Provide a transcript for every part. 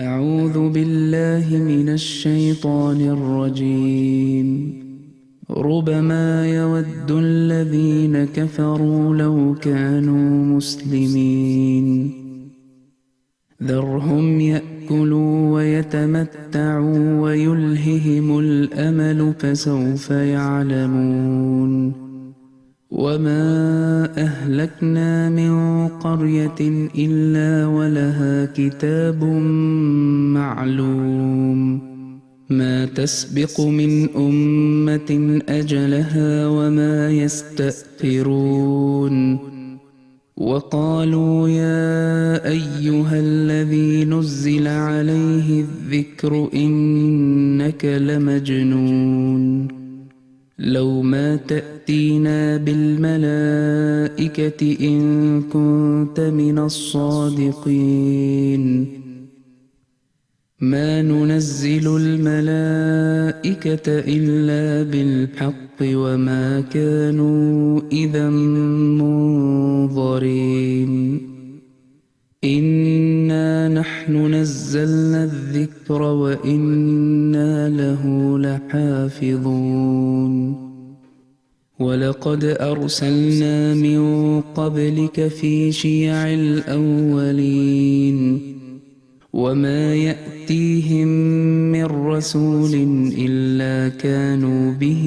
أعوذ بالله من الشيطان الرجيم. ربما يود الذين كفروا لو كانوا مسلمين. ذرهم يأكلوا ويتمتعوا ويلههم الأمل فسوف يعلمون. وما أهلكنا من قرية إلا ولها كتاب معلوم ما تسبق من أمة أجلها وما يستأخرون وقالوا يا أيها الذي نزل عليه الذكر إنك لمجنون لو ما تأتينا بالملائكة إن كنت من الصادقين. ما ننزل الملائكة إلا بالحق وما كانوا إذا منظرين. إنا نحن نزلنا الذكر وإنا له لحافظون ولقد أرسلنا من قبلك في شيع الأولين وما يأتيهم من رسول إلا كانوا به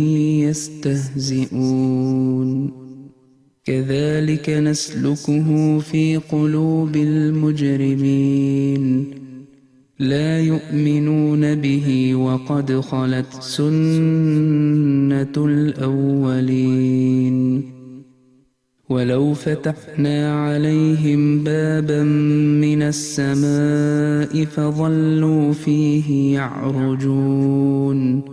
يستهزئون كذلك نسلكه في قلوب المجرمين. لا يؤمنون به وقد خلت سنة الأولين. ولو فتحنا عليهم بابا من السماء فظلوا فيه يعرجون.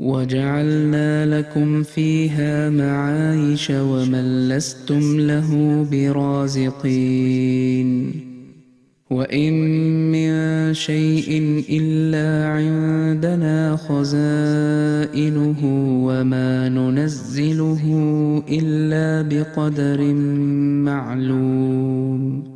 وجعلنا لكم فيها معايش ومن لستم له برازقين. وإن من شيء إلا عندنا خزائنه وما ننزله إلا بقدر معلوم.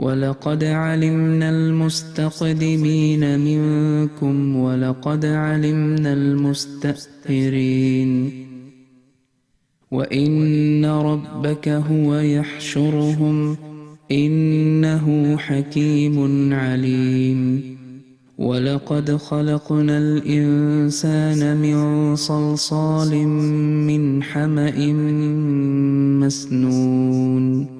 ولقد علمنا المستقدمين منكم ولقد علمنا المستأخرين وإن ربك هو يحشرهم إنه حكيم عليم ولقد خلقنا الإنسان من صلصال من حمأ مسنون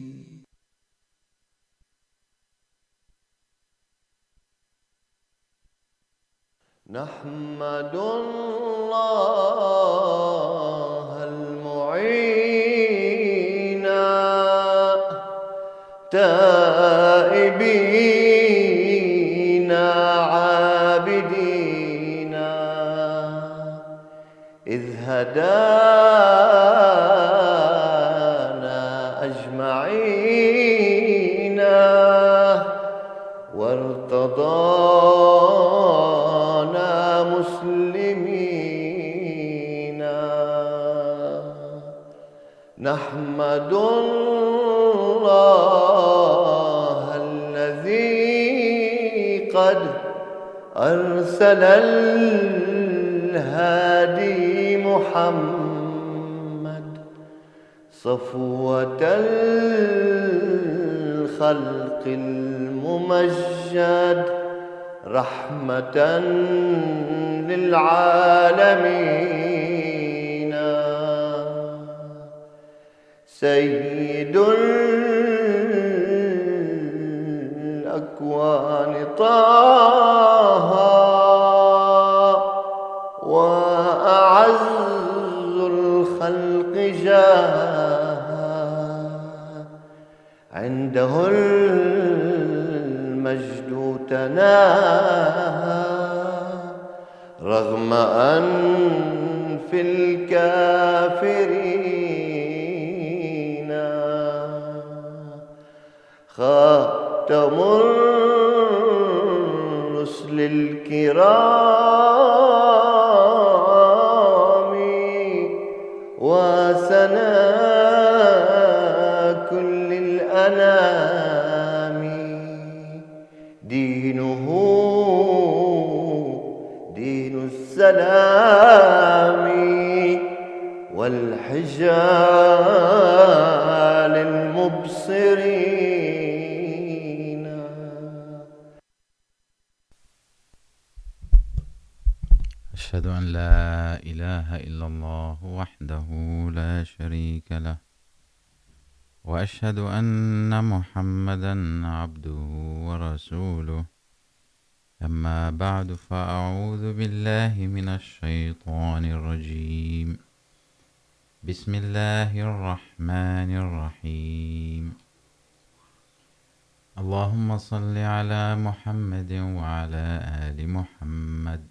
نحمد الله المعين تائبين عابدين إذ هدانا الله الذي قد أرسل الهادي محمد صفوة الخلق الممجد رحمة للعالمين سيد الأكوان طه وأعز الخلق جاه عنده المجد تناهى رغم أنف الكافرين خاتم الرسل الكرام وسنا كل الأنام. دينه دين السلام والحجال وأشهد أن محمدا عبده ورسوله. أما بعد، فأعوذ بالله من الشيطان الرجيم. بسم الله الرحمن الرحيم. اللهم صل على محمد وعلى آل محمد.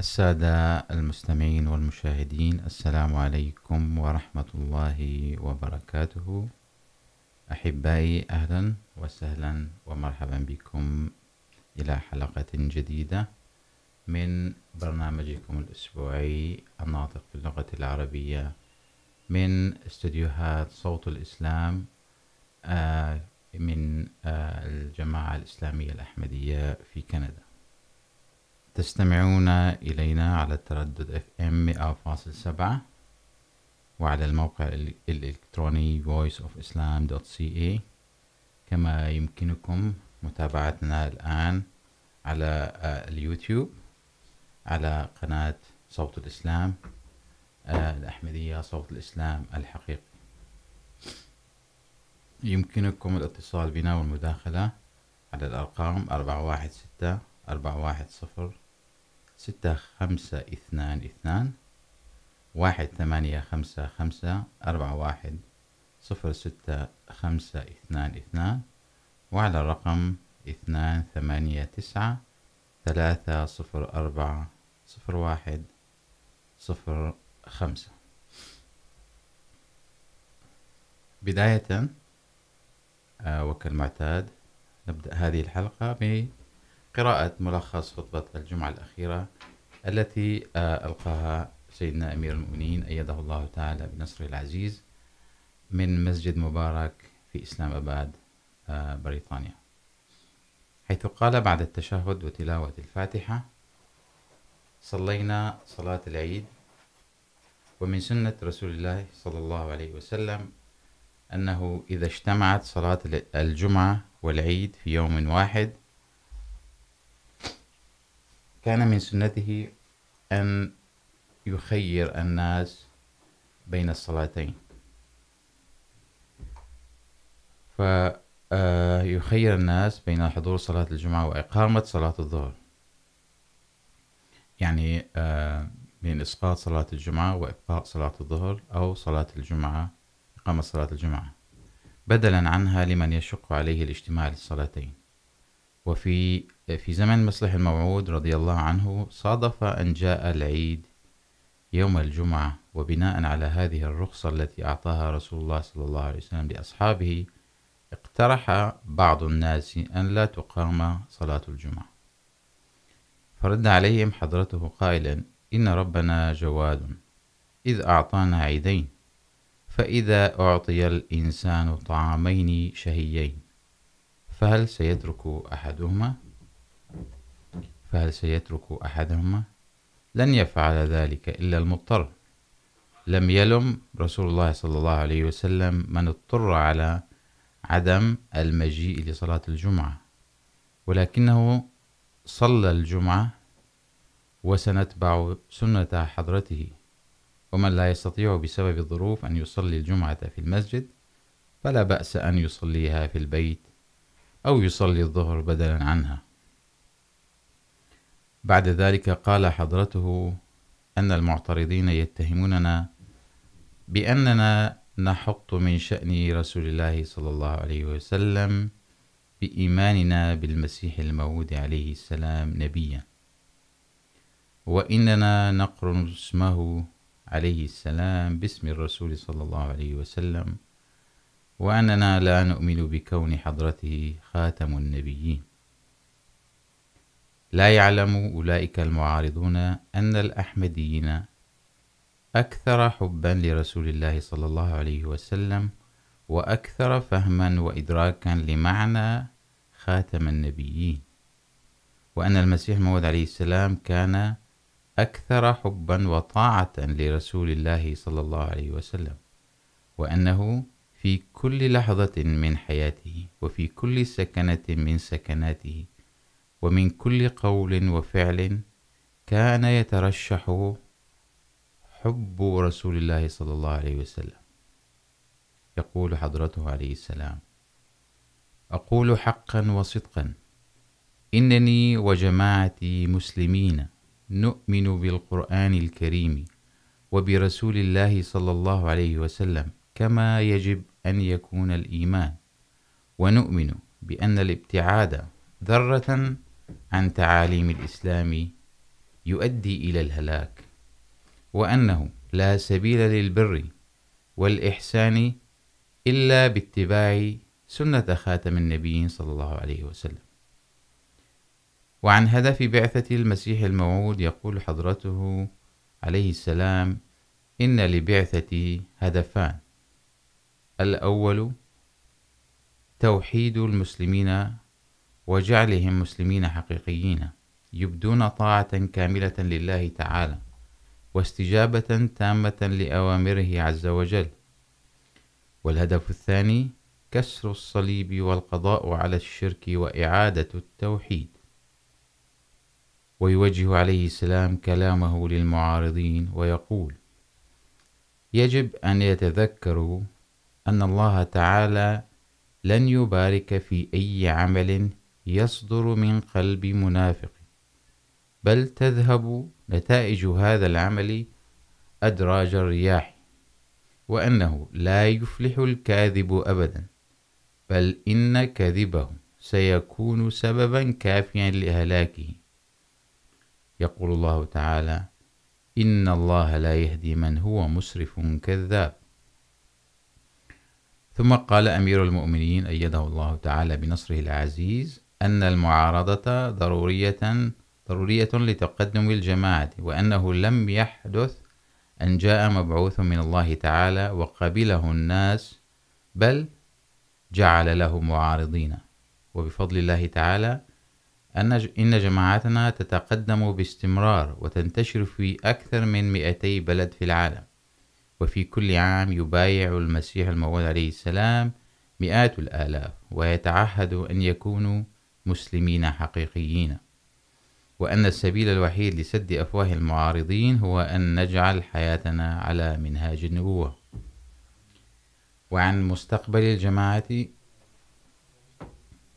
السادة المستمعين والمشاهدين، السلام عليكم ورحمة الله وبركاته. أحبائي، أهلا وسهلا ومرحبا بكم إلى حلقة جديدة من برنامجكم الأسبوعي، الناطق باللغة العربية، من استديوهات صوت الإسلام من الجماعة الإسلامية الأحمدية في كندا. تستمعون إلينا على التردد FM 100.7 وعلى الموقع الإلكتروني voiceofislam.ca كما يمكنكم متابعتنا الآن على اليوتيوب على قناة صوت الإسلام الأحمدية صوت الإسلام الحقيقي. يمكنكم الاتصال بنا والمداخلة على الأرقام 416 410 ستة خمسة اثنان اثنان، واحد ثمانية خمسة خمسة، أربعة واحد صفر ستة خمسة اثنان اثنان، وعلى الرقم اثنان ثمانية تسعة، ثلاثة صفر أربعة صفر واحد صفر خمسة. بداية وكالمعتاد، نبدأ هذه الحلقة بقراءة ملخص خطبة الجمعة الأخيرة التي ألقاها سيدنا أمير المؤمنين، أيده الله تعالى بنصره العزيز من مسجد مبارك في إسلام أباد بريطانيا. حيث قال بعد التشهد وتلاوة الفاتحة صلينا صلاة العيد، ومن سنة رسول الله صلى الله عليه وسلم أنه إذا اجتمعت صلاة الجمعة والعيد في يوم واحد كان من سنته أن يخير الناس بين الصلاتين. فيخير الناس بين حضور صلاة الجمعة وإقامة صلاة الظهر. يعني من إسقاط صلاة الجمعة وإبقاء صلاة الظهر أو صلاة الجمعة، إقامة صلاة الجمعة. بدلا عنها لمن يشق عليه الاجتماع للصلاتين. وفي، في زمن مصلح الموعود رضي الله عنه صادف أن جاء العيد يوم الجمعة وبناء على هذه الرخصة التي أعطاها رسول الله صلى الله عليه وسلم لأصحابه، اقترح بعض الناس أن لا تقام صلاة الجمعة. فرد عليهم حضرته قائلا إن ربنا جواد إذ أعطانا عيدين، فإذا أعطي الإنسان طعامين شهيين. فهل سيترك أحدهما؟ فهل سيترك أحدهما؟ لن يفعل ذلك إلا المضطر. لم يلم رسول الله صلى الله عليه وسلم من اضطر على عدم المجيء لصلاة الجمعة، ولكنه صلى الجمعة وسنتبع سنة حضرته، ومن لا يستطيع بسبب الظروف أن يصلي الجمعة في المسجد فلا بأس أن يصليها في البيت أو يصلي الظهر بدلا عنها. بعد ذلك قال حضرته أن المعترضين يتهموننا بأننا نحط من شأن رسول الله صلى الله عليه وسلم بإيماننا بالمسيح الموعود عليه السلام نبيا، وإننا نقرن اسمه عليه السلام باسم الرسول صلى الله عليه وسلم. وأننا لا نؤمن بكون حضرته خاتم النبيين. لا يعلم أولئك المعارضون أن الأحمديين أكثر حبا لرسول الله صلى الله عليه وسلم وأكثر فهما وإدراكا لمعنى خاتم النبيين. وأن المسيح الموعود عليه السلام كان أكثر حبا وطاعة لرسول الله صلى الله عليه وسلم. وأنه في كل لحظة من حياته، وفي كل سكنة من سكناته، ومن كل قول وفعل كان يترشح حب رسول الله صلى الله عليه وسلم. يقول حضرته عليه السلام أقول حقا وصدقا، إنني وجماعتي مسلمين نؤمن بالقرآن الكريم وبرسول الله صلى الله عليه وسلم كما يجب أن يكون الإيمان. ونؤمن بأن الابتعاد ذرة عن تعاليم الإسلام يؤدي إلى الهلاك، وأنه لا سبيل للبر والإحسان إلا باتباع سنة خاتم النبيين صلى الله عليه وسلم. وعن هدف بعثة المسيح الموعود يقول حضرته عليه السلام إن لبعثتي هدفان الأول توحيد المسلمين وجعلهم مسلمين حقيقيين، يبدون طاعة كاملة لله تعالى واستجابة تامة لأوامره عز وجل. والهدف الثاني كسر الصليب والقضاء على الشرك وإعادة التوحيد. ويوجه عليه السلام كلامه للمعارضين ويقول يجب أن يتذكروا أن الله تعالى لن يبارك في أي عمل يصدر من قلب منافق. بل تذهب نتائج هذا العمل أدراج الرياح، وأنه لا يفلح الكاذب أبدا، بل إن كذبه سيكون سببا كافيا لإهلاكه. يقول الله تعالى إن الله لا يهدي من هو مسرف كذاب. ثم قال أمير المؤمنين أيده الله تعالى بنصره العزيز أن المعارضة ضرورية ضرورية لتقدم الجماعة، وأنه لم يحدث أن جاء مبعوث من الله تعالى وقبله الناس، بل جعل له معارضين. وبفضل الله تعالى، أن إن جماعتنا تتقدم باستمرار وتنتشر في أكثر من 200 بلد في العالم. وفي كل عام يبايع المسيح الموعود عليه السلام مئات الآلاف، ويتعهد أن يكونوا مسلمين حقيقيين. وأن السبيل الوحيد لسد أفواه المعارضين هو أن نجعل حياتنا على منهاج النبوة. وعن مستقبل الجماعة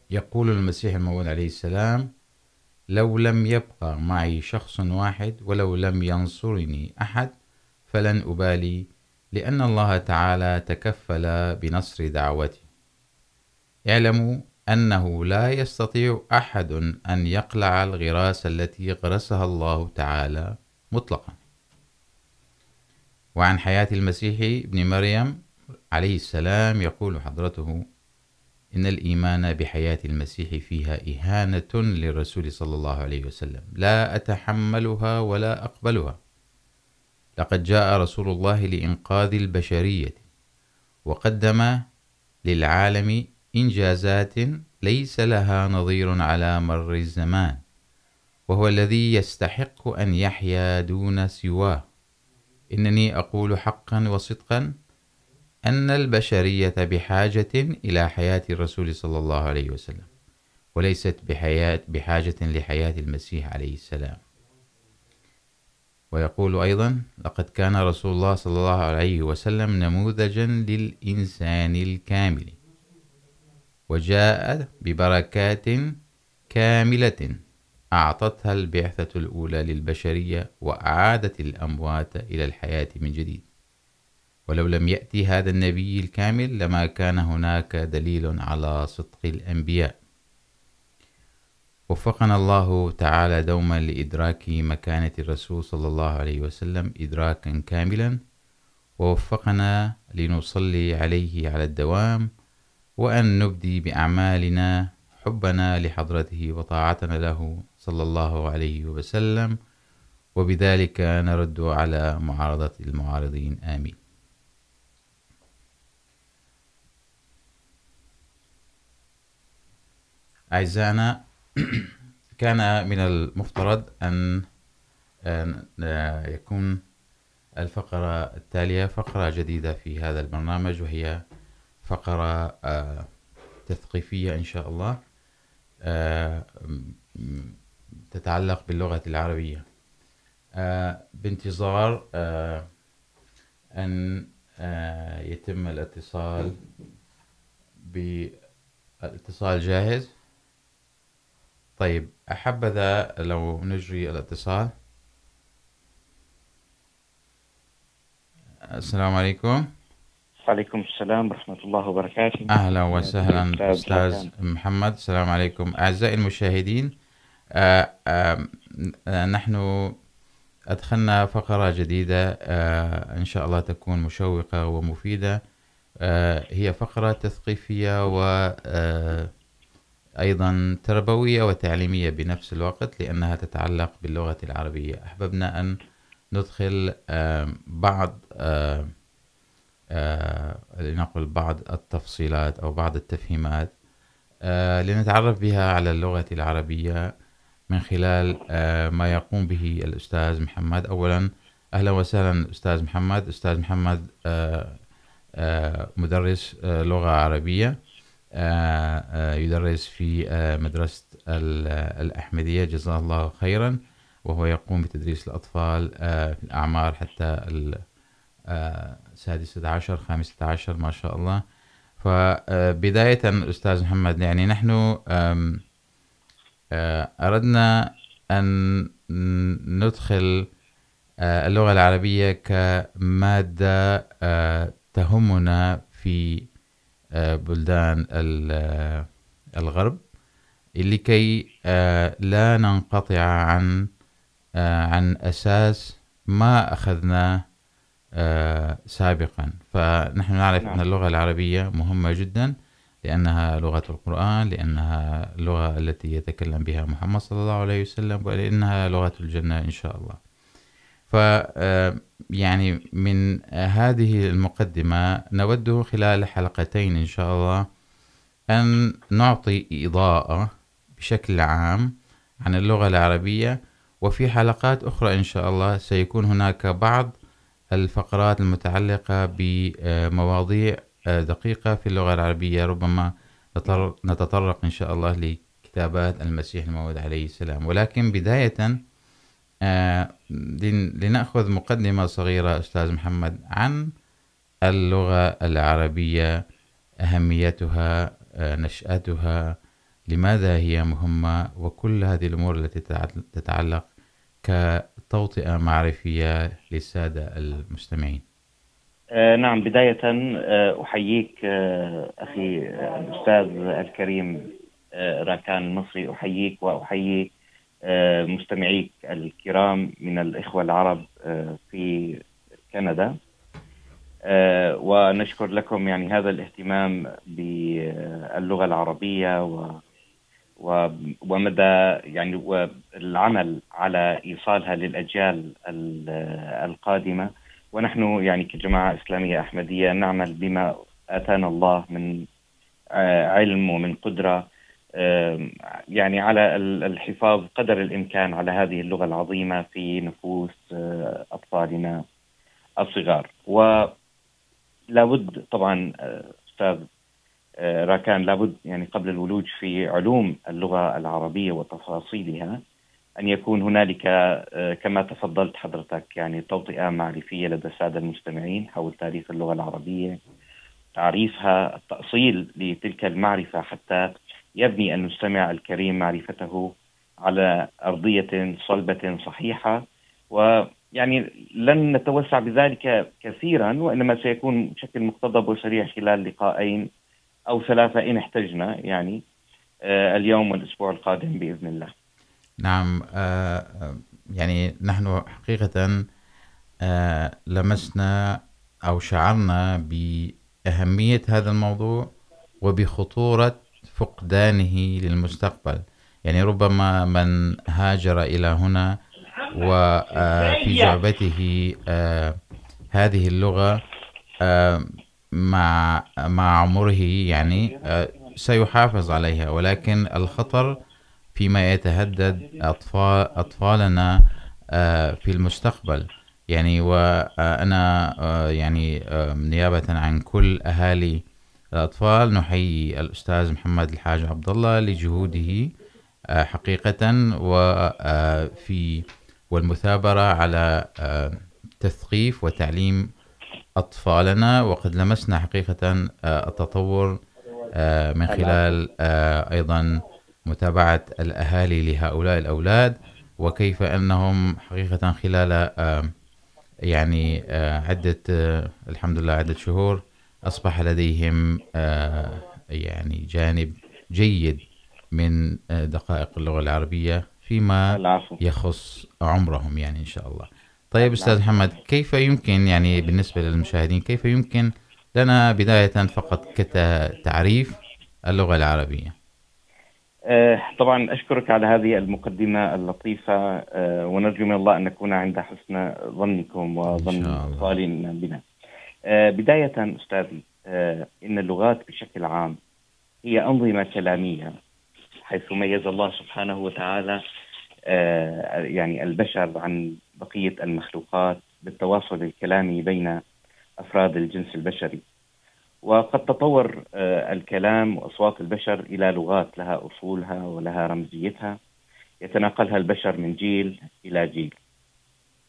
يقول المسيح الموعود عليه السلام لو لم يبقى معي شخص واحد، ولو لم ينصرني أحد، فلن أبالي لأن الله تعالى تكفل بنصر دعوتي اعلموا أنه لا يستطيع أحد أن يقلع الغراس التي غرسها الله تعالى مطلقا. وعن حياة المسيح ابن مريم عليه السلام يقول حضرته، إن الإيمان بحياة المسيح فيها إهانة للرسول صلى الله عليه وسلم. لا أتحملها ولا أقبلها. لقد جاء رسول الله لإنقاذ البشرية وقدم للعالم إنجازات ليس لها نظير على مر الزمان، وهو الذي يستحق أن يحيا دون سواه. إنني أقول حقا وصدقا أن البشرية بحاجة إلى حياة الرسول صلى الله عليه وسلم، وليست بحياة بحاجة لحياة المسيح عليه السلام. ويقول أيضا، لقد كان رسول الله صلى الله عليه وسلم نموذجا للإنسان الكامل، وجاء ببركات كاملة، أعطتها البعثة الأولى للبشرية وأعادت الأموات إلى الحياة من جديد. ولو لم يأتي هذا النبي الكامل لما كان هناك دليل على صدق الأنبياء. وفقنا الله تعالى دوما لإدراك مكانة الرسول صلى الله عليه وسلم إدراكا كاملا ووفقنا لنصلي عليه على الدوام، وأن نبدي بأعمالنا حبنا لحضرته وطاعتنا له صلى الله عليه وسلم، وبذلك نرد على معارضة المعارضين آمين أعزائنا كان من المفترض أن يكون الفقرة التالية فقرة جديدة في هذا البرنامج، وهي فقرة تثقيفية إن شاء الله تتعلق باللغة العربية. بانتظار أن يتم الاتصال بالاتصال جاهز. طيب أحبذا لو نجري الاتصال. السلام عليكم. وعليكم السلام ورحمة الله وبركاته. أهلا وسهلا أستاذ محمد. السلام عليكم. أعزائي المشاهدين آآ آآ نحن أدخلنا فقرة جديدة إن شاء الله تكون مشوقة ومفيدة. هي فقرة تثقيفية و أيضا تربوية وتعليمية بنفس الوقت لأنها تتعلق باللغة العربية. أحببنا أن ندخل بعض لنقل بعض التفصيلات أو بعض التفهيمات لنتعرف بها على اللغة العربية من خلال ما يقوم به الأستاذ محمد. أولا، أهلا وسهلا أستاذ محمد. أستاذ محمد مدرس لغة عربية. يدرس في مدرسة الأحمدية، جزاه الله خيرا، وهو يقوم بتدريس الأطفال في الأعمار حتى السادسة عشر، خامسة عشر، ما شاء الله. فبداية أستاذ محمد، يعني نحن أردنا أن ندخل اللغة العربية كمادة تهمنا في بلدان الغرب لكي لا ننقطع عن عن أساس ما أخذناه سابقا. فنحن نعرف أن اللغة العربية مهمة جدا لأنها لغة القرآن لأنها اللغة التي يتكلم بها محمد صلى الله عليه وسلم ولأنها لغة الجنة إن شاء الله. ف يعني من هذه المقدمة نود خلال حلقتين إن شاء الله أن نعطي إضاءة بشكل عام عن اللغة العربية، وفي حلقات أخرى إن شاء الله سيكون هناك بعض الفقرات المتعلقة بمواضيع دقيقة في اللغة العربية، ربما نتطرق إن شاء الله لكتابات المسيح الموعود عليه السلام. ولكن بداية لنأخذ مقدمة صغيرة أستاذ محمد عن اللغة العربية، أهميتها نشأتها، لماذا هي مهمة، وكل هذه الأمور التي تتعلق كتوطئة معرفية للسادة المستمعين. نعم، بداية أحييك أخي الأستاذ الكريم راكان المصري أحييك وأحيي مستمعيك الكرام من الإخوة العرب في كندا. ونشكر لكم يعني هذا الاهتمام باللغة العربية و ومدى يعني والعمل على ايصالها للاجيال القادمه ونحن يعني كجماعه اسلاميه احمديه نعمل بما اتانا الله من علم ومن قدره يعني على الحفاظ قدر الامكان على هذه اللغه العظيمه في نفوس اطفالنا الصغار. ولابد طبعا استاذ راكان، لابد يعني قبل الولوج في علوم اللغة العربية وتفاصيلها أن يكون هنالك كما تفضلت حضرتك، يعني توطئة معرفية لدى السادة المستمعين حول تاريخ اللغة العربية، تعريفها، التأصيل لتلك المعرفة حتى يبني المستمع الكريم معرفته على أرضية صلبة صحيحة. ويعني لن نتوسع بذلك كثيرا، وإنما سيكون بشكل مقتضب وسريع خلال لقاءين أو ثلاثة إن احتجنا، يعني اليوم والأسبوع القادم بإذن الله. نعم يعني نحن حقيقة لمسنا أو شعرنا بأهمية هذا الموضوع وبخطورة فقدانه للمستقبل. يعني ربما من هاجر إلى هنا وفي جعبته هذه اللغة مع مع عمره، يعني سيحافظ عليها. ولكن الخطر فيما يتهدد أطفال أطفالنا في المستقبل. يعني وأنا يعني نيابة عن كل أهالي الأطفال، نحيي الأستاذ محمد الحاج عبد الله لجهوده حقيقة وفي والمثابرة على تثقيف وتعليم أطفالنا، وقد لمسنا حقيقة التطور من خلال أيضا متابعة الأهالي لهؤلاء الأولاد، وكيف أنهم حقيقة خلال يعني عدة الحمد لله عدة شهور أصبح لديهم يعني جانب جيد من دقائق اللغة العربية فيما يخص عمرهم يعني إن شاء الله. طيب أستاذ محمد كيف يمكن يعني بالنسبة للمشاهدين كيف يمكن لنا بداية فقط كتعريف اللغة العربية؟ طبعا أشكرك على هذه المقدمة اللطيفة ونرجو من الله أن نكون عند حسن ظنكم وظن أطفالنا بنا. بداية أستاذي إن اللغات بشكل عام هي أنظمة كلامية حيث ميز الله سبحانه وتعالى يعني البشر عن بقية المخلوقات بالتواصل الكلامي بين أفراد الجنس البشري. وقد تطور الكلام وأصوات البشر إلى لغات لها أصولها ولها رمزيتها، يتناقلها البشر من جيل إلى جيل.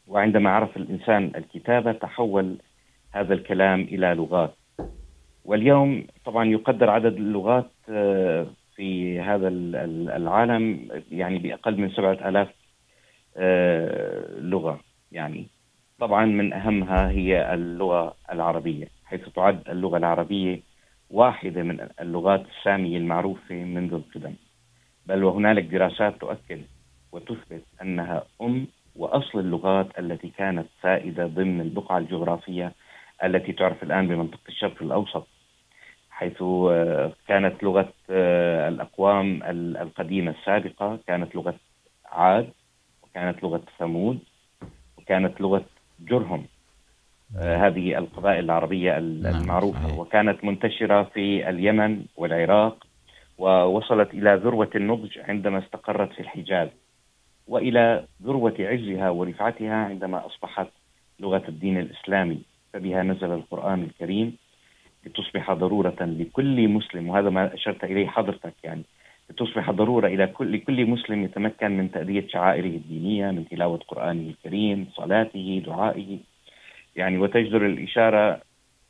وعندما عرف الإنسان الكتابة، تحول هذا الكلام إلى لغات. واليوم طبعا يقدر عدد اللغات في هذا العالم يعني بأقل من سبعة آلاف لغة يعني. طبعا من أهمها هي اللغة العربية، حيث تعد اللغة العربية واحدة من اللغات السامية المعروفة منذ القدم. بل وهنالك دراسات تؤكد وتثبت أنها أم وأصل اللغات التي كانت سائدة ضمن البقعة الجغرافية التي تعرف الآن بمنطقة الشرق الأوسط حيث كانت لغة الأقوام القديمة السابقة كانت لغة عاد وكانت لغة ثمود وكانت لغة جرهم. هذه القبائل العربية المعروفة. وكانت منتشرة في اليمن والعراق ووصلت إلى ذروة النضج عندما استقرت في الحجاز وإلى ذروة عزها ورفعتها عندما أصبحت لغة الدين الإسلامي. فبها نزل القرآن الكريم لتصبح ضرورة لكل مسلم وهذا ما أشرت إليه حضرتك يعني. لتصبح ضرورة إلى كل لكل مسلم يتمكن من تأدية شعائره الدينية من تلاوة قرآنه الكريم صلاته دعائه. يعني وتجدر الإشارة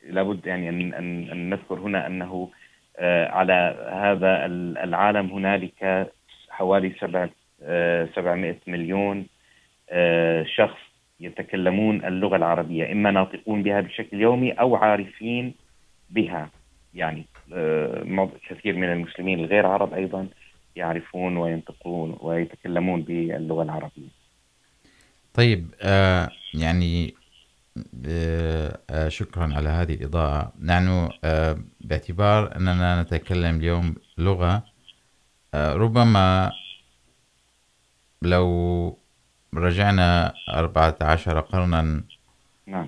لابد يعني أن, أن, أن نذكر هنا أنه على هذا العالم هنالك حوالي سبع 700 مليون شخص يتكلمون اللغة العربية، إما ناطقون بها بشكل يومي أو عارفين بها. يعني كثير من المسلمين الغير عرب أيضا يعرفون وينطقون ويتكلمون باللغة العربية. طيب، آه، يعني آه، شكرا على هذه الإضاءة. نحن، آه، باعتبار أننا نتكلم اليوم لغة، آه، ربما لو رجعنا 14 قرنا نعم.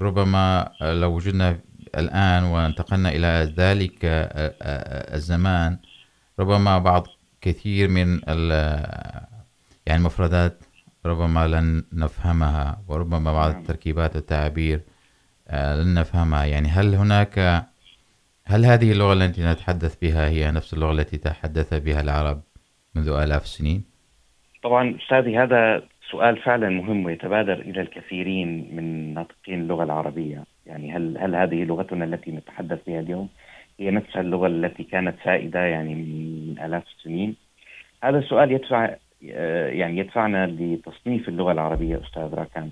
ربما لو وجدنا الآن وانتقلنا إلى ذلك الزمان ربما بعض كثير من يعني المفردات ربما لن نفهمها وربما بعض التركيبات والتعابير لن نفهمها. يعني هل هناك هل هذه اللغة التي نتحدث بها هي نفس اللغة التي تحدث بها العرب منذ آلاف السنين؟ طبعا أستاذي هذا سؤال فعلا مهم ويتبادر إلى الكثيرين من ناطقين اللغة العربية. يعني هل هل هذه لغتنا التي نتحدث بها اليوم هي نفس اللغة التي كانت سائدة يعني من آلاف السنين؟ هذا السؤال يدفع يعني يدفعنا لتصنيف اللغة العربية أستاذ راكان.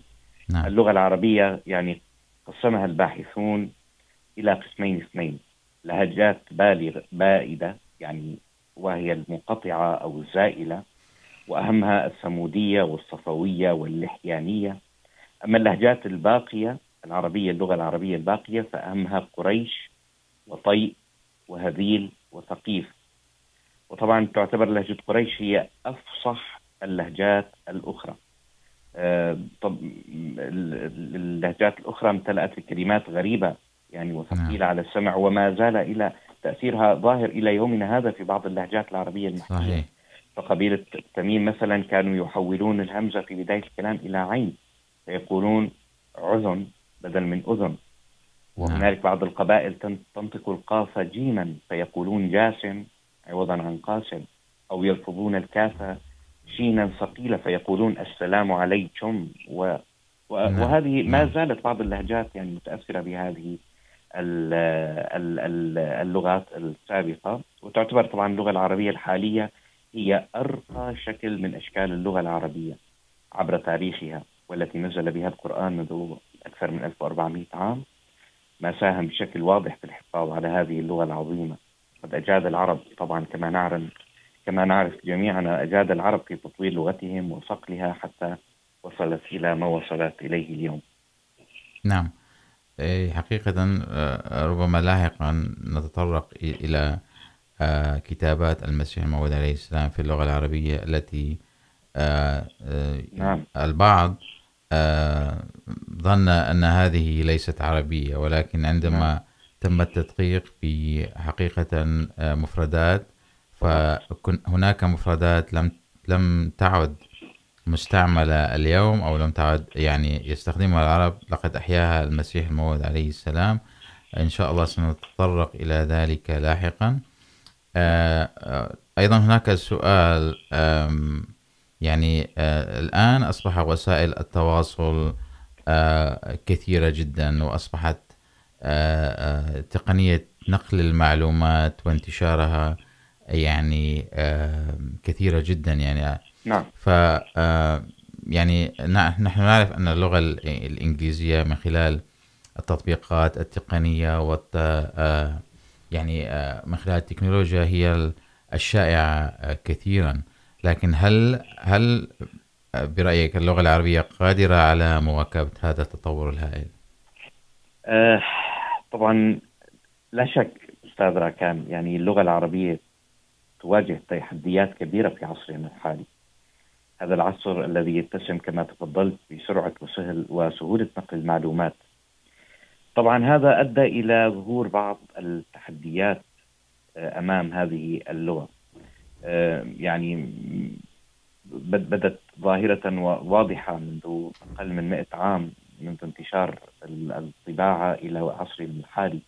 نعم. اللغة العربية يعني قسمها الباحثون إلى قسمين اثنين. لهجات بالغ بائدة يعني وهي المنقطعة أو الزائلة. وأهمها الثمودية والصفوية واللحيانية. أما اللهجات الباقية العربية اللغة العربية الباقية فأهمها قريش وطيء وهذيل وثقيف. وطبعا تعتبر لهجة قريش هي أفصح اللهجات الأخرى. طب اللهجات الأخرى امتلأت بكلمات غريبة يعني وثقيلة على السمع وما زال إلى تأثيرها ظاهر إلى يومنا هذا في بعض اللهجات العربية المحلية. صحيح. فقبيلة تميم مثلا كانوا يحولون الهمزة في بداية الكلام إلى عين فيقولون عذن بدل من أذن. وهنالك بعض القبائل تنطق القاف جيما فيقولون جاسم عوضا عن قاسم أو يلفظون الكاف شينا ثقيلة فيقولون السلام عليكم. و... و... وهذه ما زالت بعض اللهجات يعني متأثرة بهذه اللغات السابقة وتعتبر طبعا اللغة العربية الحالية هي أرقى شكل من أشكال اللغة العربية عبر تاريخها، والتي نزل بها القرآن منذ أكثر من 1400 عام. ما ساهم بشكل واضح في الحفاظ على هذه اللغة العظيمة. قد أجاد العرب، طبعا كما نعرف كما نعرف جميعا، أجاد العرب في تطوير لغتهم وصقلها حتى وصلت إلى ما وصلت إليه اليوم. نعم. حقيقة ربما لاحقا نتطرق إلى كتابات المسيح الموعود عليه السلام في اللغة العربية التي. البعض ظن أن هذه ليست عربية ولكن عندما. تم التدقيق في حقيقة مفردات فهناك مفردات لم لم تعد مستعملة اليوم أو لم تعد يعني يستخدمها العرب لقد أحياها المسيح الموعود عليه السلام إن شاء الله سنتطرق إلى ذلك لاحقا أيضا هناك سؤال يعني الآن أصبح وسائل التواصل كثيرة جدا وأصبحت تقنية نقل المعلومات وانتشارها يعني كثيرة جدا يعني. نعم. ف يعني نحن نعرف أن اللغة الإنجليزية من خلال التطبيقات التقنية والت يعني من خلال التكنولوجيا هي الشائعة كثيرا لكن هل هل برأيك اللغة العربية قادرة على مواكبة هذا التطور الهائل؟ آه، طبعا لا شك استاذ راكان، يعني اللغه العربيه تواجه تحديات كبيره في عصرنا الحالي. هذا العصر الذي يتسم كما تفضلت بسرعه وسهل وسهوله نقل المعلومات. طبعا هذا ادى الى ظهور بعض التحديات امام هذه اللغه. يعني بدت ظاهرة واضحة منذ أقل من 100 عام، منذ انتشار الطباعة إلى عصرنا الحالي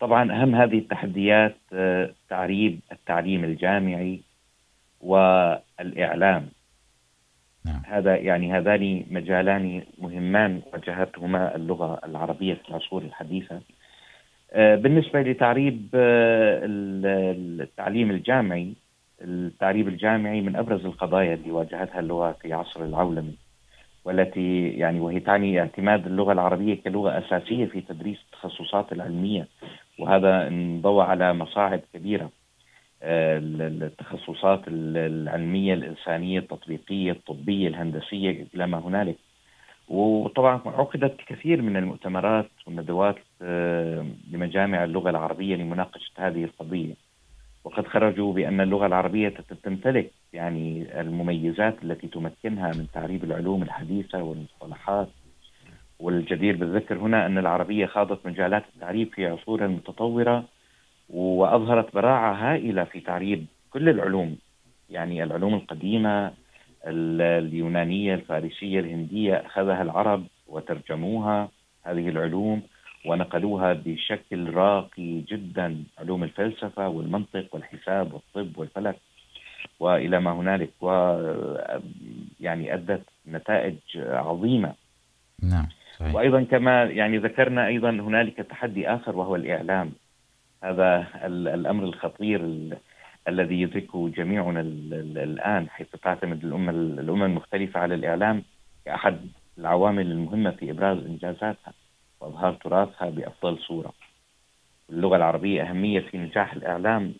طبعا أهم هذه التحديات تعريب التعليم الجامعي والإعلام نعم. هذا يعني هذان مجالان مهمان واجهتهما اللغة العربية في العصور الحديثة بالنسبة لتعريب التعليم الجامعي، التعريب الجامعي من ابرز القضايا اللي واجهتها اللغه في عصر العولمه والتي يعني وهي تعني اعتماد اللغه العربيه كلغه اساسيه في تدريس التخصصات العلميه وهذا انضوى على مصاعب كبيره التخصصات العلميه الانسانيه التطبيقيه الطبيه الهندسيه الى ما هنالك. وطبعا عقدت كثير من المؤتمرات والندوات لمجامع اللغه العربيه لمناقشه هذه القضيه وقد خرجوا بأن اللغة العربية تمتلك يعني المميزات التي تمكنها من تعريب العلوم الحديثة والمصطلحات. والجدير بالذكر هنا أن العربية خاضت مجالات التعريب في عصورها المتطورة وأظهرت براعة هائلة في تعريب كل العلوم يعني العلوم القديمة اليونانية الفارسية الهندية أخذها العرب وترجموها هذه العلوم ونقلوها بشكل راقي جدا علوم الفلسفة والمنطق والحساب والطب والفلك. وإلى ما هنالك و يعني أدت نتائج عظيمة. نعم صحيح. وأيضا كما يعني ذكرنا أيضا هنالك تحدي آخر وهو الإعلام. هذا الأمر الخطير الذي يدركه جميعنا الآن، حيث تعتمد الأمة الأمم المختلفة على الإعلام كأحد العوامل المهمة في إبراز إنجازاتها وإظهار تراثها بأفضل صورة. اللغة العربية أهمية في نجاح الإعلام،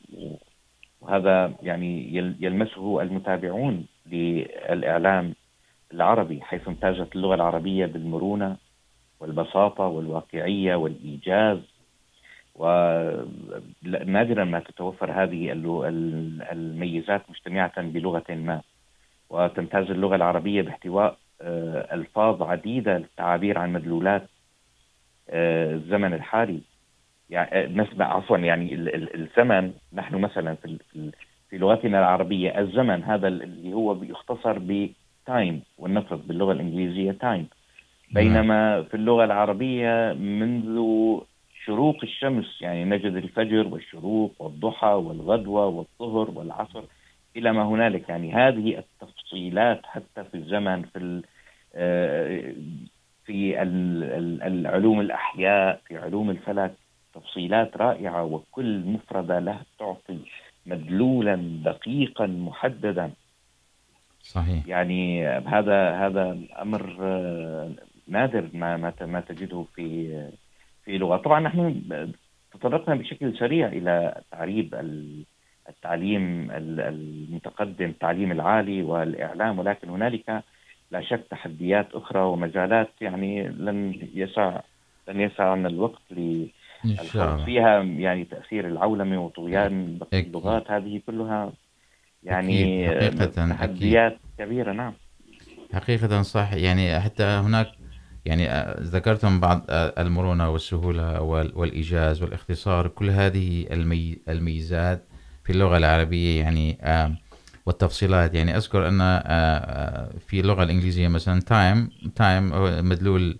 وهذا يعني يلمسه المتابعون للإعلام العربي، حيث امتازت اللغة العربية بالمرونة والبساطة والواقعية والإيجاز ونادرا ما تتوفر هذه الميزات مجتمعة بلغة ما. وتمتاز اللغة العربية باحتواء ألفاظ عديدة للتعابير عن مدلولات الزمن الحالي. يعني نسمع عفوا يعني الزمن نحن مثلا في في لغتنا العربيه الزمن هذا اللي هو بيختصر بتايم ونفرض باللغه الانجليزيه تايم بينما في اللغه العربيه منذ شروق الشمس يعني نجد الفجر والشروق والضحى والغدوه والظهر والعصر الى ما هنالك. يعني هذه التفصيلات حتى في الزمن في في العلوم الأحياء في علوم الفلك تفصيلات رائعة وكل مفردة لها تعطي مدلولا دقيقا محددا. صحيح. يعني هذا هذا امر نادر ما ما تجده في في لغه طبعا نحن تطرقنا بشكل سريع الى تعريب التعليم المتقدم التعليم العالي والاعلام ولكن هنالك لا شك تحديات اخرى ومجالات يعني لن يسع لن يسعنا الوقت للخوض فيها يعني تاثير العولمه وطغيان اللغات هذه كلها يعني حقيقة تحديات أكيد. كبيره نعم. حقيقة صح. يعني حتى هناك يعني ذكرتم بعض المرونة والسهولة والإيجاز والاختصار. كل هذه الميزات في اللغة العربية يعني والتفصيلات. يعني اذكر ان في اللغه الانجليزيه مثلا تايم تايم مدلول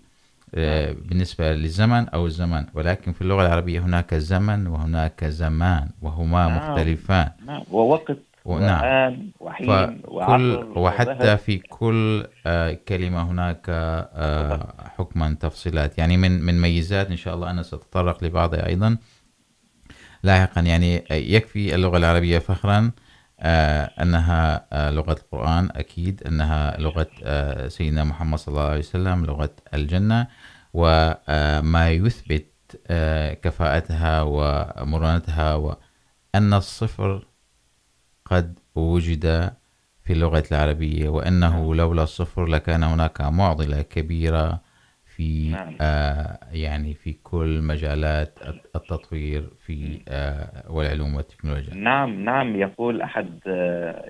بالنسبه للزمن او الزمن ولكن في اللغه العربيه هناك زمن وهناك زمان وهما. مختلفان. ووقت نعم. وحين وكل وحتى في كل كلمة هناك حكما تفصيلات. يعني من من ميزات إن شاء الله أنا سأتطرق لبعضها أيضا. لاحقا يعني يكفي اللغة العربية فخرا أنها لغة القرآن أكيد أنها لغة سيدنا محمد صلى الله عليه وسلم لغة الجنة. وما يثبت كفاءتها ومرونتها وأن الصفر قد وجد في اللغة العربية وأنه لولا الصفر لكان هناك معضلة كبيرة في نعم. آه يعني في كل مجالات التطوير في آه والعلوم والتكنولوجيا. نعم نعم يقول أحد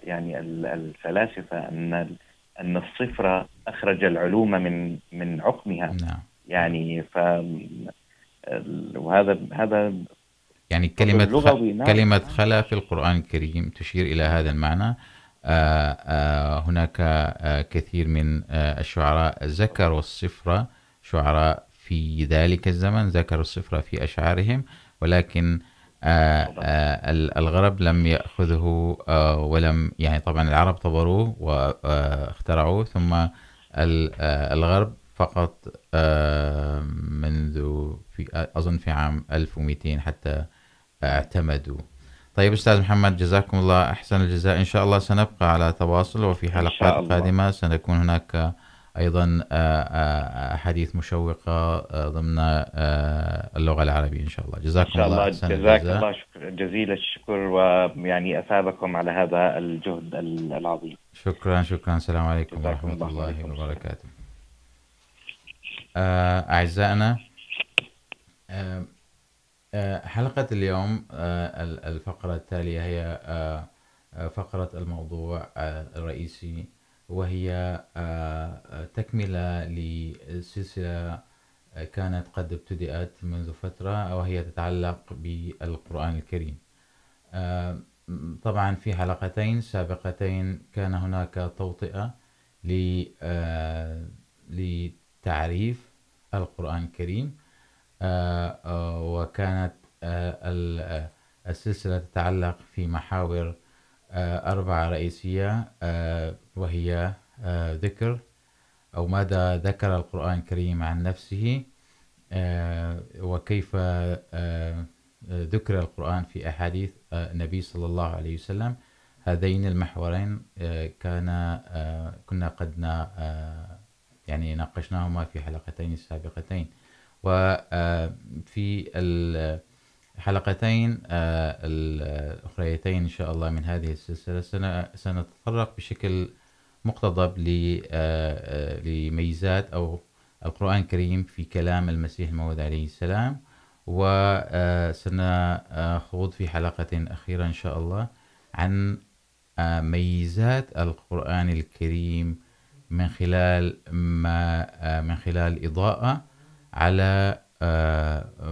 يعني ال- الفلاسفة أن أن الصفر أخرج العلوم من من عقمها. نعم. يعني ف وهذا هذا يعني كلمة خ... نعم. كلمة خلا في القرآن الكريم تشير إلى هذا المعنى آه آه هناك آه كثير من الشعراء ذكروا الصفر شعراء في ذلك الزمن ذكروا الصفر في أشعارهم ولكن الغرب لم يأخذه ولم يعني طبعا العرب طوروه واخترعوه ثم الغرب فقط منذ في أظن في عام 1200 حتى اعتمدوا. طيب أستاذ محمد جزاكم الله أحسن الجزاء. إن شاء الله سنبقى على تواصل وفي حلقات الله. قادمة سنكون هناك أحاديث مشوقة آه، ضمن آه، اللغة العربية. إن شاء الله. إن جزاكم شاء الله الله. جزاك الجزاء. الله شكر جزيل الشكر ويعني أثابكم على هذا الجهد ال- العظيم. شكرا شكرا. السلام عليكم ورحمة الله الله السلام. وبركاته. آه، حلقة اليوم الفقرة التالية هي فقرة الموضوع الرئيسي، وهي تكملة لسلسلة كانت قد ابتدأت منذ فترة، وهي تتعلق بالقرآن الكريم. طبعا في حلقتين سابقتين كان هناك توطئة لتعريف القرآن الكريم. وكانت السلسلة تتعلق في محاور أربعة رئيسية وهي ذكر، أو ماذا ذكر القرآن الكريم عن نفسه وكيف ذكر القرآن في أحاديث النبي صلى الله عليه وسلم. هذين المحورين كان كنا قد يعني ناقشناهما في حلقتين السابقتين. وفي الحلقتين، الأخريتين إن شاء الله من هذه السلسلة سنتطرق بشكل مقتضب لميزات أو القرآن الكريم في كلام المسيح الموعود عليه السلام. وسنخوض في حلقة أخيرة إن شاء الله عن، ميزات القرآن الكريم من خلال ما، من خلال إضاءة. على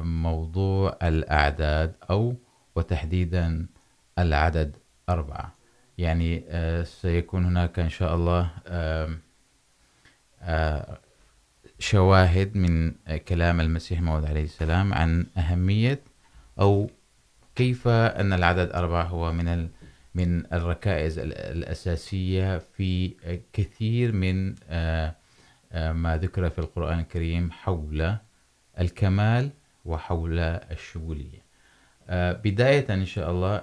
موضوع الأعداد أو وتحديدا العدد أربعة. يعني سيكون هناك إن شاء الله شواهد من كلام المسيح موعود عليه السلام عن أهمية أو كيف أن العدد أربعة هو من من الركائز الأساسية في كثير من آه، ما ذكر في القرآن الكريم حول الكمال وحول الشمولية. بداية إن شاء الله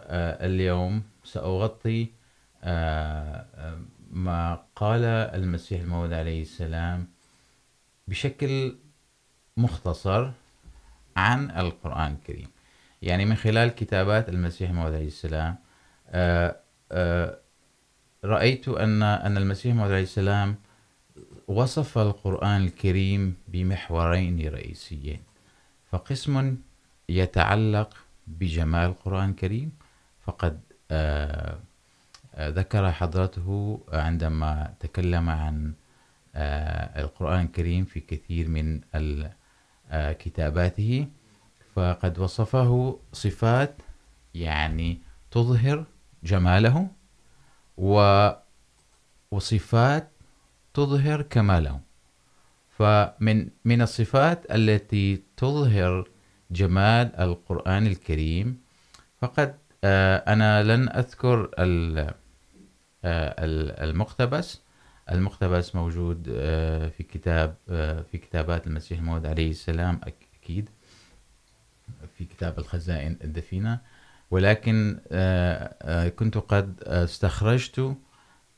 اليوم سأغطي ما قال المسيح الموعود عليه السلام بشكل مختصر عن القرآن الكريم. يعني من خلال كتابات المسيح الموعود عليه السلام رأيت أن أن المسيح الموعود عليه السلام وصف القرآن الكريم بمحورين رئيسيين. فقسم يتعلق بجمال القرآن الكريم. فقد ذكر حضرته عندما تكلم عن القرآن الكريم في كثير من كتاباته. فقد وصفه صفات يعني تظهر جماله و، وصفات تظهر كماله فمن من الصفات التي تظهر جمال القرآن الكريم، فقد أنا لن أذكر المقتبس. المقتبس موجود في كتاب في كتابات المسيح الموعود عليه السلام أكيد. في كتاب الخزائن الدفينة. ولكن كنت قد استخرجت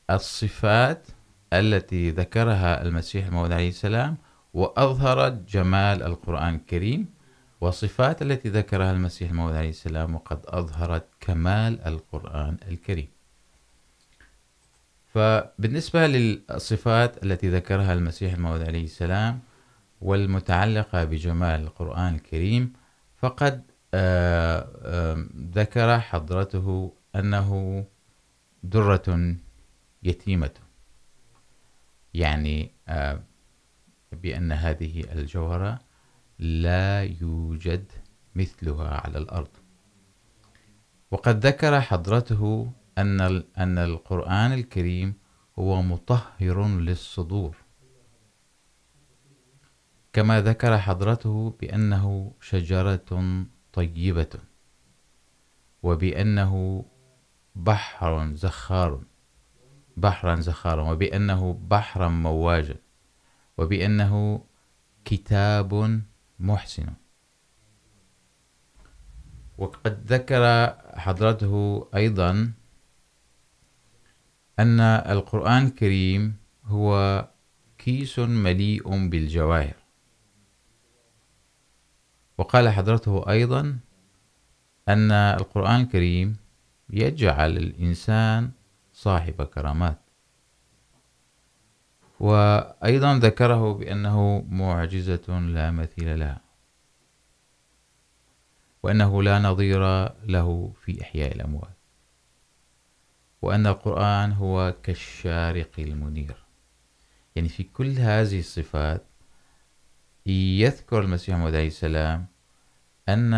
الصفات التي ذكرها المسيح الموعود عليه السلام وأظهرت جمال القرآن الكريم وصفات التي ذكرها المسيح الموعود عليه السلام، وقد أظهرت كمال القرآن الكريم. فبالنسبة للصفات التي ذكرها المسيح الموعود عليه السلام، والمتعلقة بجمال القرآن الكريم، فقد ذكر حضرته أنه درة يتيمة. يعني بأن هذه الجوهرة لا يوجد مثلها على الأرض. وقد ذكر حضرته أن أن القرآن الكريم هو مطهر للصدور. كما ذكر حضرته بأنه شجرة طيبة، وبأنه بحر زخار. بحرا زخارا، وبأنه بحرا مواجا وبأنه كتاب محسن. وقد ذكر حضرته أيضا أن القرآن الكريم هو كيس مليء بالجواهر. وقال حضرته أيضا أن القرآن الكريم يجعل الإنسان صاحب كرامات. وأيضا ذكره بأنه معجزة لا مثيل لها، وأنه لا نظير له في إحياء الأموات، وأن القرآن هو كالشارق المنير. يعني في كل هذه الصفات يذكر المسيح محمد عليه السلام أن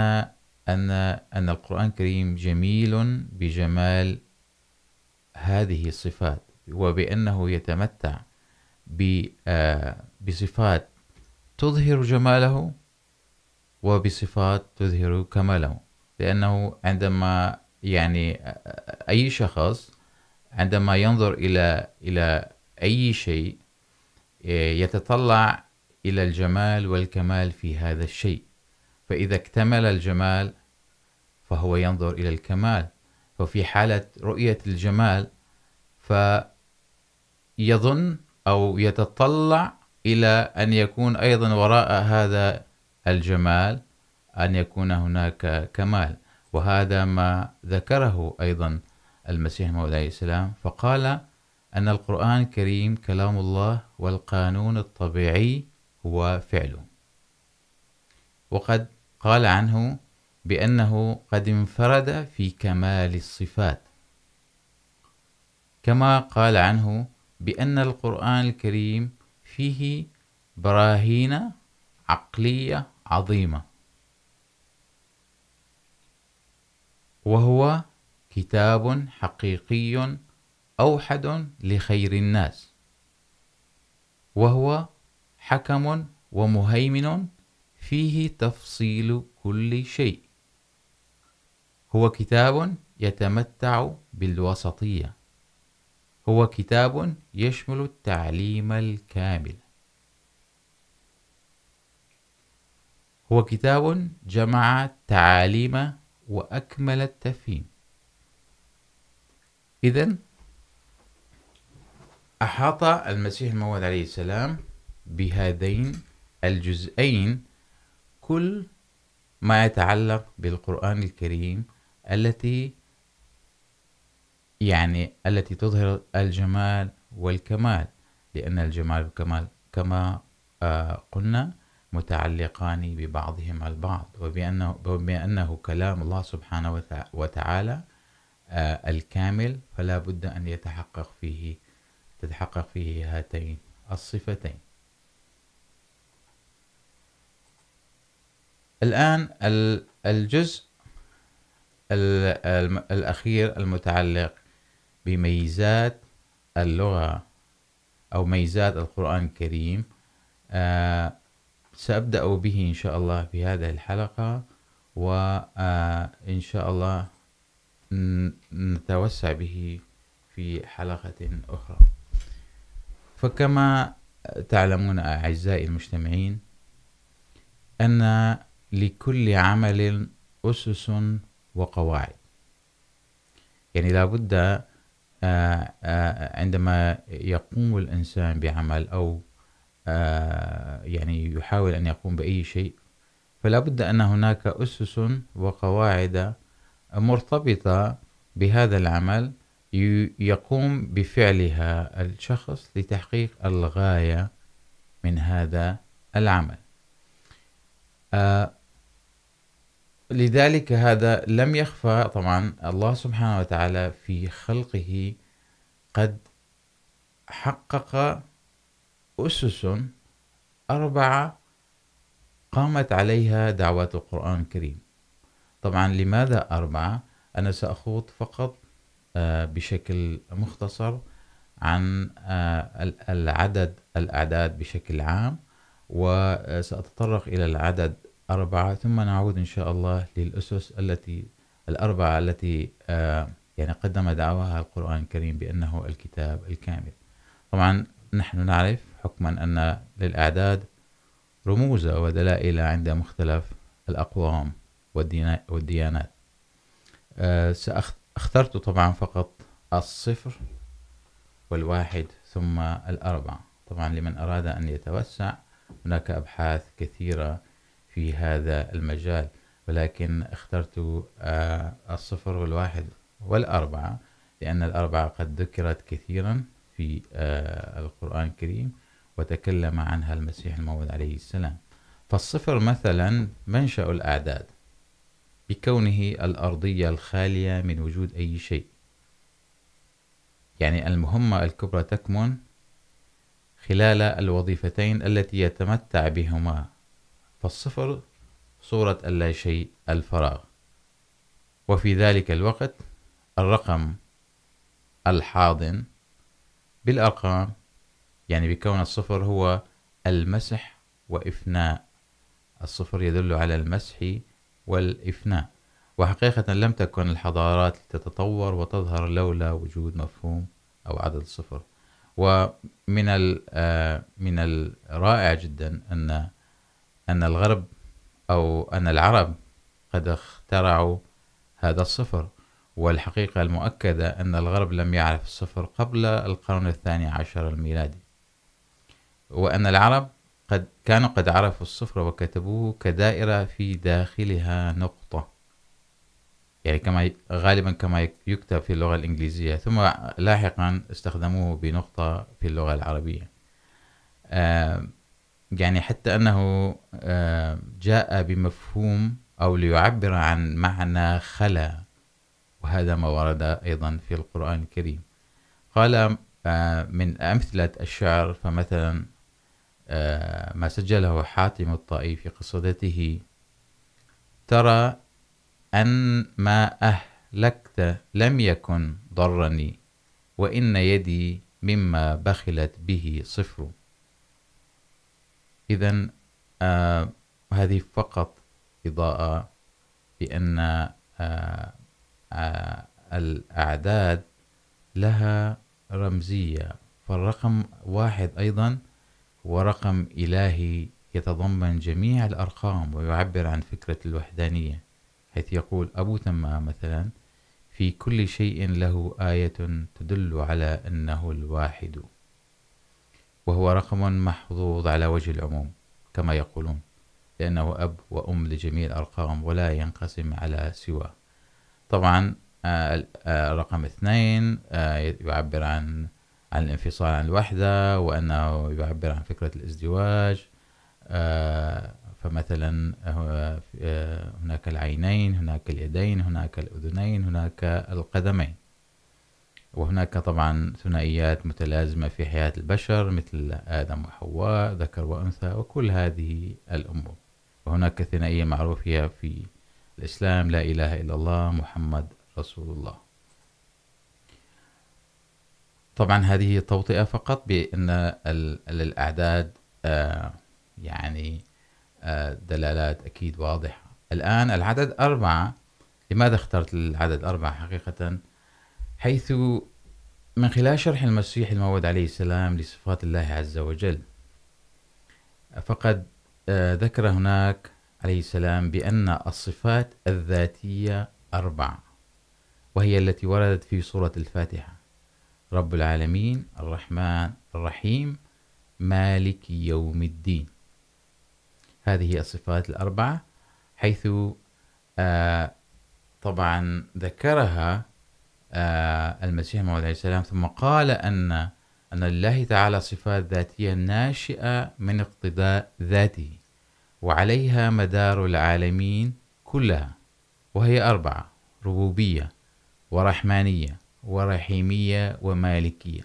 أن أن القرآن الكريم جميل بجمال هذه الصفات، وبأنه يتمتع بصفات تظهر جماله وبصفات تظهر كماله. لأنه عندما يعني أي شخص عندما ينظر إلى إلى أي شيء يتطلع إلى الجمال والكمال في هذا الشيء. فإذا اكتمل الجمال فهو ينظر إلى الكمال. ففي حالة رؤية الجمال، فيظن أو يتطلع إلى أن يكون أيضا وراء هذا الجمال أن يكون هناك كمال. وهذا ما ذكره أيضا المسيح موعود عليه السلام، فقال أن القرآن الكريم كلام الله والقانون الطبيعي هو فعله. وقد قال عنه بأنه قد انفرد في كمال الصفات. كما قال عنه بأن القرآن الكريم فيه براهين عقلية عظيمة. وهو كتاب حقيقي أوحد لخير الناس. وهو حكم ومهيمن فيه تفصيل كل شيء. هو كتاب يتمتع بالوسطية. هو كتاب يشمل التعليم الكامل. هو كتاب جمع تعاليم وأكمل التفهيم. إذن أحاط المسيح الموعود عليه السلام بهذين الجزئين كل ما يتعلق بالقرآن الكريم التي يعني التي تظهر الجمال والكمال لأن الجمال والكمال كما قلنا متعلقان ببعضهم البعض وبأنه, وبأنه كلام الله سبحانه وتعالى الكامل فلا بد أن يتحقق فيه تتحقق فيه هاتين الصفتين. الآن الجزء الأخير المتعلق بميزات اللغة أو ميزات القرآن الكريم. سأبدأ به إن شاء الله في هذه الحلقة وإن شاء الله نتوسع به في حلقة أخرى. فكما تعلمون أعزائي المجتمعين أن لكل عمل أسس وقواعد. يعني لابد عندما يقوم الإنسان بعمل أو يعني يحاول أن يقوم بأي شيء، فلا بد أن هناك أسس وقواعد مرتبطة بهذا العمل يقوم بفعلها الشخص لتحقيق الغاية من هذا العمل. لذلك هذا لم يخفى طبعا الله سبحانه وتعالى في خلقه قد حقق أسس أربعة قامت عليها دعوات القرآن الكريم طبعا لماذا أربعة؟ أنا سأخوض فقط بشكل مختصر عن العدد، الأعداد بشكل عام، وسأتطرق إلى العدد أربعة ثم نعود إن شاء الله للأسس التي، الأربعة التي يعني قدم دعواها القرآن الكريم بأنه الكتاب الكامل. طبعا نحن نعرف حكما أن للأعداد رموز ودلائل عند مختلف الأقوام والديانات. سأخترت طبعا فقط الصفر والواحد ثم الأربعة. طبعا لمن أراد أن يتوسع هناك أبحاث كثيرة في هذا المجال، ولكن اخترت الصفر والواحد والأربعة، لأن الأربعة قد ذكرت كثيرا في القرآن الكريم وتكلم عنها المسيح الموعود عليه السلام. فالصفر مثلا منشأ الأعداد بكونه الأرضية الخالية من وجود أي شيء. يعني المهمة الكبرى تكمن خلال الوظيفتين التي يتمتع بهما. فالصفر صورة اللا شيء، الفراغ. وفي ذلك الوقت الرقم الحاضن بالأرقام، يعني بكون الصفر هو المسح وإفناء. الصفر يدل على المسح والإفناء. وحقيقة لم تكن الحضارات تتطور وتظهر لولا وجود مفهوم أو عدد الصفر ومن من الرائع جدا أن أن الغرب أو أن العرب قد اخترعوا هذا الصفر، والحقيقة المؤكدة أن الغرب لم يعرف الصفر قبل القرن الثاني عشر الميلادي. وأن العرب قد، كانوا قد عرفوا الصفر وكتبوه كدائرة في داخلها نقطة. يعني كما، غالبا كما يكتب في اللغة الإنجليزية. ثم لاحقا استخدموه بنقطة في اللغة العربية. آه يعني حتى أنه جاء بمفهوم أو ليعبر عن معنى خلا، وهذا ما ورد أيضا في القرآن الكريم. قال من أمثلة الشعر، فمثلا ما سجله حاتم الطائي في قصيدته ترى أن ما أهلكت لم يكن ضرني، وإن يدي مما بخلت به صفر إذن هذه فقط إضاءة بأن الأعداد لها رمزية. فالرقم واحد أيضا هو رقم إلهي يتضمن جميع الأرقام ويعبر عن فكرة الوحدانية، حيث يقول أبو تمام مثلا، في كل شيء له آية تدل على أنه الواحد. وهو رقم محظوظ على وجه العموم، كما يقولون، لأنه أب وأم لجميع الأرقام ولا ينقسم على سوى. طبعا رقم اثنين يعبر عن عن الانفصال عن الوحدة وأنه يعبر عن فكرة الازدواج فمثلا هناك العينين، هناك اليدين، هناك الأذنين، هناك القدمين. وهناك طبعا ثنائيات متلازمة في حياة البشر، مثل آدم وحواء، ذكر وأنثى وكل هذه الأمور. وهناك ثنائية معروفة في الإسلام، لا إله إلا الله، محمد رسول الله. طبعا هذه توطئة فقط بأن الأعداد يعني دلالات أكيد واضحة. الآن العدد أربعة. لماذا اخترت العدد أربعة حقيقة؟ حيث من خلال شرح المسيح الموعود عليه السلام لصفات الله عز وجل، فقد ذكر هناك عليه السلام بأن الصفات الذاتية أربعة وهي التي وردت في سورة الفاتحة رب العالمين، الرحمن، الرحيم، مالك يوم الدين. هذه الصفات الأربعة حيث طبعا ذكرها المسيح موعود عليه السلام، ثم قال أن أن لله تعالى صفات ذاتية ناشئة من اقتضاء ذاته، وعليها مدار العالمين كلها، وهي أربعة، ربوبية، ورحمانية، ورحيمية، ومالكية.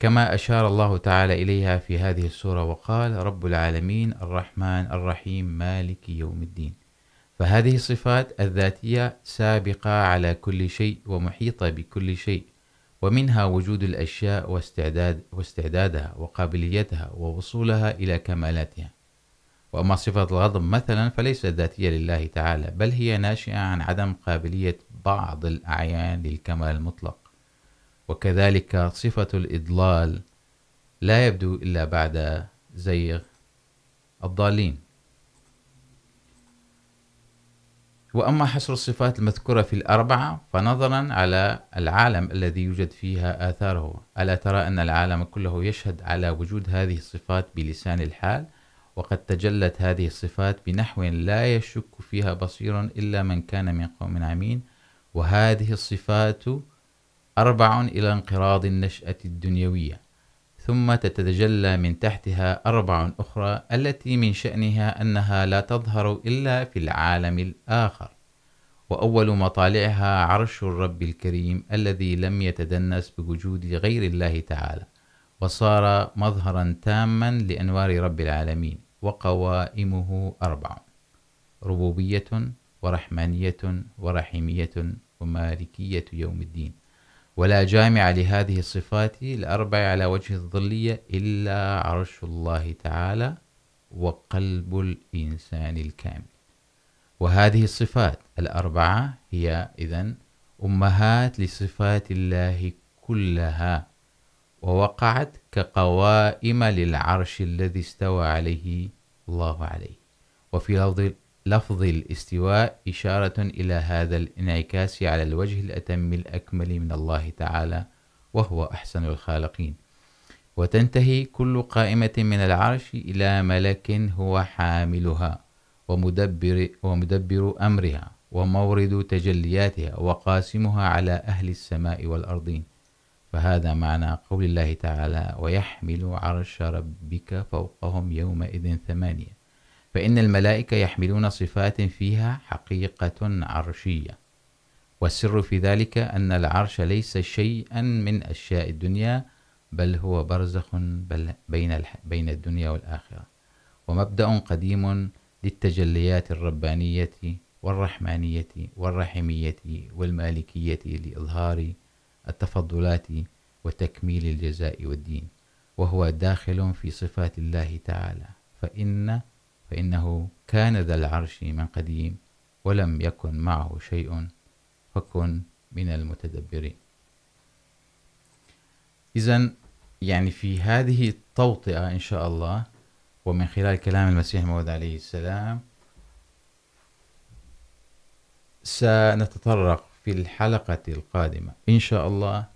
كما أشار الله تعالى إليها في هذه السورة، وقال رب العالمين، الرحمن، الرحيم، مالك يوم الدين. فهذه الصفات الذاتية سابقة على كل شيء ومحيطة بكل شيء، ومنها وجود الأشياء واستعداد واستعدادها وقابليتها ووصولها إلى كمالاتها. وأما صفة الغضب مثلا فليست ذاتية لله تعالى، بل هي ناشئة عن عدم قابلية بعض الأعيان للكمال المطلق. وكذلك صفة الإضلال لا يبدو إلا بعد زيغ الضالين. وأما حصر الصفات المذكورة في الأربعة فنظرا على العالم الذي يوجد فيها آثاره. ألا ترى أن العالم كله يشهد على وجود هذه الصفات بلسان الحال؟ وقد تجلت هذه الصفات بنحو لا يشك فيها بصير إلا من كان من قوم عمين. وهذه الصفات أربع إلى انقراض النشأة الدنيوية. ثم تتجلى من تحتها أربع أخرى التي من شأنها أنها لا تظهر إلا في العالم الآخر، وأول مطالعها عرش الرب الكريم الذي لم يتدنس بوجود غير الله تعالى، وصار مظهرا تاما لأنوار رب العالمين، وقوائمه أربع ربوبية، ورحمانية، ورحيمية، ومالكية يوم الدين. ولا جامع لهذه الصفات الأربع على وجه الظلية إلا عرش الله تعالى وقلب الإنسان الكامل. وهذه الصفات الأربعة هي إذن أمهات لصفات الله كلها، ووقعت كقوائم للعرش الذي استوى عليه الله عليه. وفي لفظ لفظ الاستواء إشارة إلى هذا الانعكاس على الوجه الأتم الأكمل من الله تعالى وهو أحسن الخالقين. وتنتهي كل قائمة من العرش إلى ملك هو حاملها ومدبر, ومدبر أمرها ومورد تجلياتها وقاسمها على أهل السماء والأرضين. فهذا معنى قول الله تعالى ويحمل عرش ربك فوقهم يومئذ ثمانية. فإن الملائكة يحملون صفات فيها حقيقة عرشية. والسر في ذلك أن العرش ليس شيئا من أشياء الدنيا، بل هو برزخ بل بين بين الدنيا والآخرة. ومبدأ قديم للتجليات الربانية والرحمانية والرحمية والمالكية لإظهار التفضلات وتكميل الجزاء والدين. وهو داخل في صفات الله تعالى. فإن فإنه كان ذا العرش من قديم ولم يكن معه شيء، فكن من المتدبرين. إذن يعني في هذه التوطئة إن شاء الله، ومن خلال كلام المسيح الموعود عليه السلام، سنتطرق في الحلقة القادمة إن شاء الله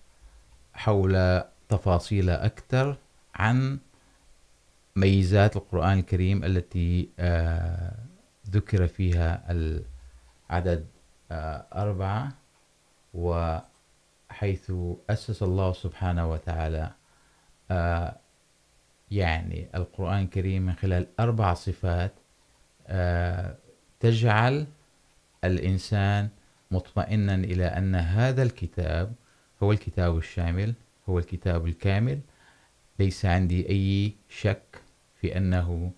حول تفاصيل أكثر عن ميزات القرآن الكريم التي ذكر فيها العدد أربعة، وحيث أسس الله سبحانه وتعالى يعني القرآن الكريم من خلال أربع صفات تجعل الإنسان مطمئنا إلى أن هذا الكتاب هو الكتاب الشامل، هو الكتاب الكامل. ليس عندي أي شك في أنه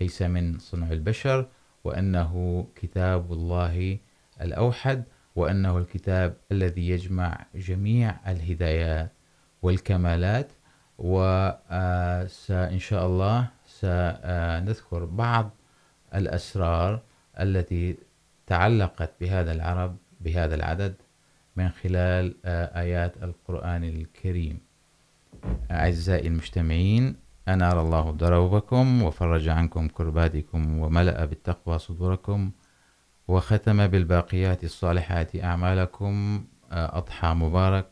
ليس من صنع البشر، وأنه كتاب الله الأوحد، وأنه الكتاب الذي يجمع جميع الهدايات والكمالات. وإن شاء الله سنذكر بعض الأسرار التي تعلقت بهذا العرب، بهذا العدد من خلال آيات القرآن الكريم. أعزائي المجتمعين أنار الله دروبكم وفرج عنكم كرباتكم وملأ بالتقوى صدوركم وختم بالباقيات الصالحات أعمالكم أضحى مبارك.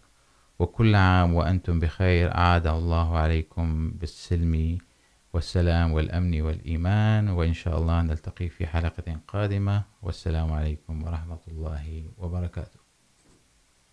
وكل عام وأنتم بخير أعاد الله عليكم بالسلم والسلام والأمن والإيمان. وإن شاء الله نلتقي في حلقة قادمة. والسلام عليكم ورحمة الله وبركاته.